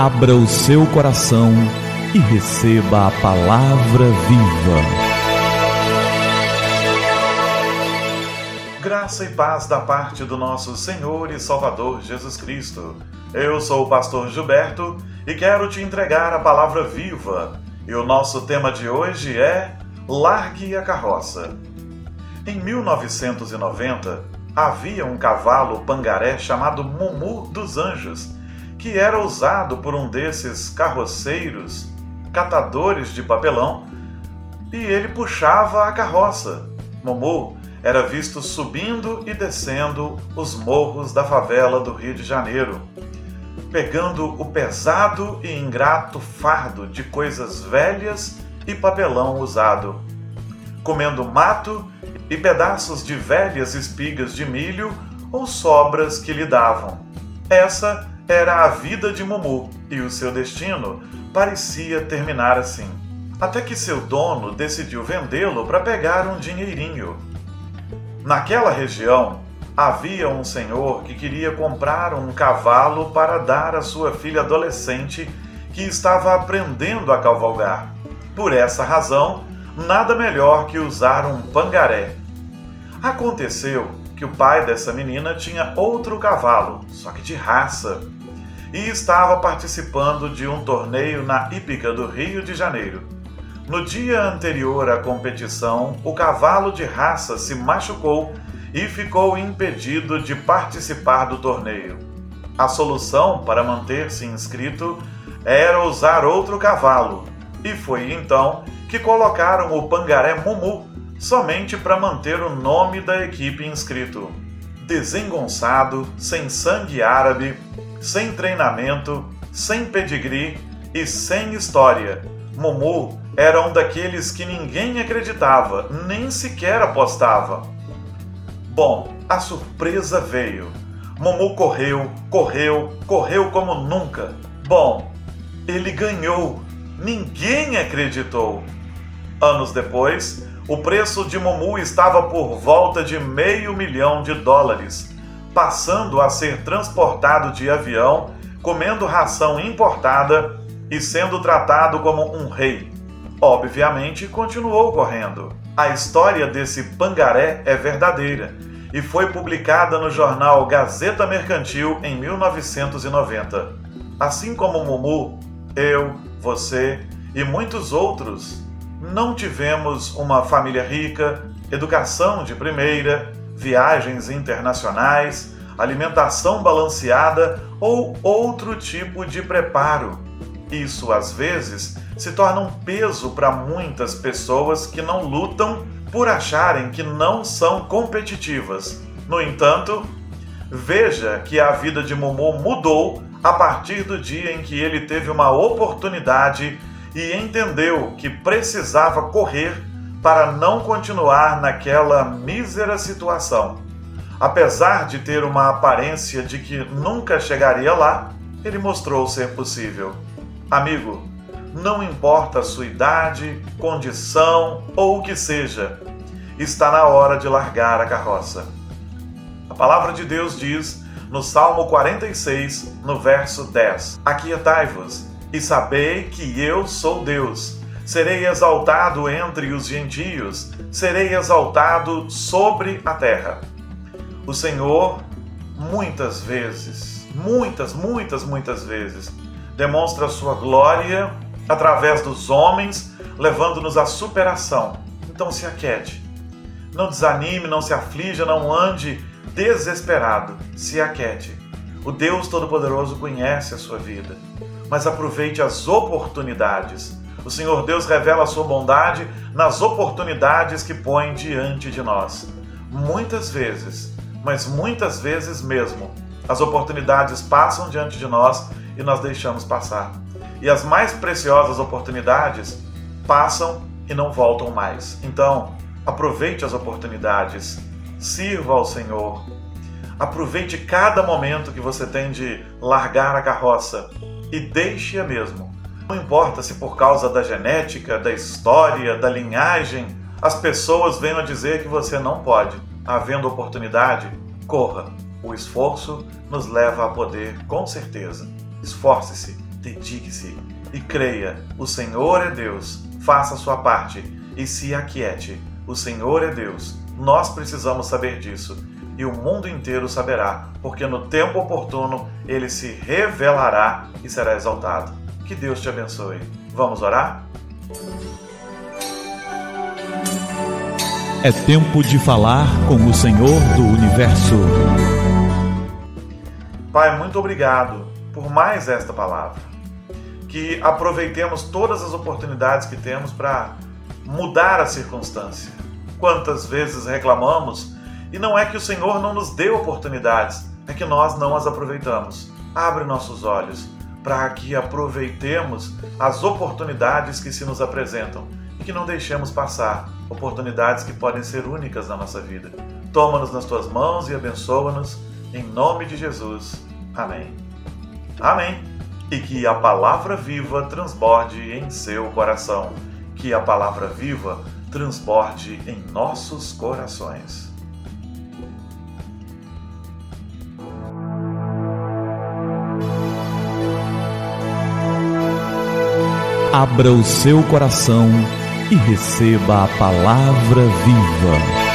Abra o seu coração e receba a palavra viva. Graça e paz da parte do nosso Senhor e Salvador Jesus Cristo. Eu sou o pastor Gilberto e quero te entregar a palavra viva. E o nosso tema de hoje é Largue a carroça. Em 1990, havia um cavalo pangaré chamado Mumu dos Anjos que era usado por um desses carroceiros, catadores de papelão, e ele puxava a carroça. Momô era visto subindo e descendo os morros da favela do Rio de Janeiro, pegando o pesado e ingrato fardo de coisas velhas e papelão usado, comendo mato e pedaços de velhas espigas de milho ou sobras que lhe davam. Essa era a vida de Mumu e o seu destino parecia terminar assim. Até que seu dono decidiu vendê-lo para pegar um dinheirinho. Naquela região havia um senhor que queria comprar um cavalo para dar à sua filha adolescente que estava aprendendo a cavalgar. Por essa razão, nada melhor que usar um pangaré. Aconteceu que o pai dessa menina tinha outro cavalo, só que de raça, e estava participando de um torneio na hípica do Rio de Janeiro. No dia anterior à competição, o cavalo de raça se machucou e ficou impedido de participar do torneio. A solução para manter-se inscrito era usar outro cavalo, e foi então que colocaram o pangaré Mumu somente para manter o nome da equipe inscrito. Desengonçado, sem sangue árabe, sem treinamento, sem pedigree e sem história. Mumu era um daqueles que ninguém acreditava, nem sequer apostava. Bom, a surpresa veio. Mumu correu, correu, correu como nunca. Bom, ele ganhou. Ninguém acreditou. Anos depois, o preço de Mumu estava por volta de meio milhão de dólares passando a ser transportado de avião, comendo ração importada e sendo tratado como um rei. Obviamente, continuou correndo. A história desse pangaré é verdadeira e foi publicada no jornal Gazeta Mercantil em 1990. Assim como Mumu, eu, você e muitos outros não tivemos uma família rica, educação de primeira, viagens internacionais, alimentação balanceada ou outro tipo de preparo. Isso às vezes se torna um peso para muitas pessoas que não lutam por acharem que não são competitivas. No entanto, veja que a vida de Momo mudou a partir do dia em que ele teve uma oportunidade e entendeu que precisava correr para não continuar naquela mísera situação. Apesar de ter uma aparência de que nunca chegaria lá, ele mostrou ser possível. Amigo, não importa a sua idade, condição ou o que seja, está na hora de largar a carroça. A palavra de Deus diz no Salmo 46, no verso 10: Aquietai-vos e sabei que eu sou Deus serei exaltado entre os gentios, serei exaltado sobre a terra. O Senhor, muitas vezes, muitas, muitas, muitas vezes, demonstra sua glória através dos homens, levando-nos à superação. Então se aquiete. Não desanime, não se aflija, não ande desesperado. Se aquiete. O Deus Todo-Poderoso conhece a sua vida, mas aproveite as oportunidades o Senhor Deus revela a sua bondade nas oportunidades que põe diante de nós. Muitas vezes, mas muitas vezes mesmo, as oportunidades passam diante de nós e nós deixamos passar. E as mais preciosas oportunidades passam e não voltam mais. Então, aproveite as oportunidades, sirva ao Senhor. Aproveite cada momento que você tem de largar a carroça e deixe-a mesmo não importa se por causa da genética, da história, da linhagem, as pessoas venham a dizer que você não pode. Havendo oportunidade, corra. O esforço nos leva a poder, com certeza. Esforce-se Dedique-se e creia: o Senhor é Deus. Faça a sua parte e se aquiete. O Senhor é Deus. Nós precisamos saber disso e o mundo inteiro saberá, porque no tempo oportuno ele se revelará e será exaltado. Que Deus te abençoe. Vamos orar? É tempo de falar com o Senhor do universo. Pai, muito obrigado por mais esta palavra. Que aproveitemos todas as oportunidades que temos para mudar a circunstância. Quantas vezes reclamamos e não é que o Senhor não nos dê oportunidades, é que nós não as aproveitamos. Abre nossos olhos para que aproveitemos as oportunidades que se nos apresentam e que não deixemos passar oportunidades que podem ser únicas na nossa vida. Toma-nos nas tuas mãos e abençoa-nos em nome de Jesus. Amém. Amém. E que a palavra viva transborde em seu coração. Que a palavra viva transborde em nossos corações. Abra o seu coração e receba a palavra viva.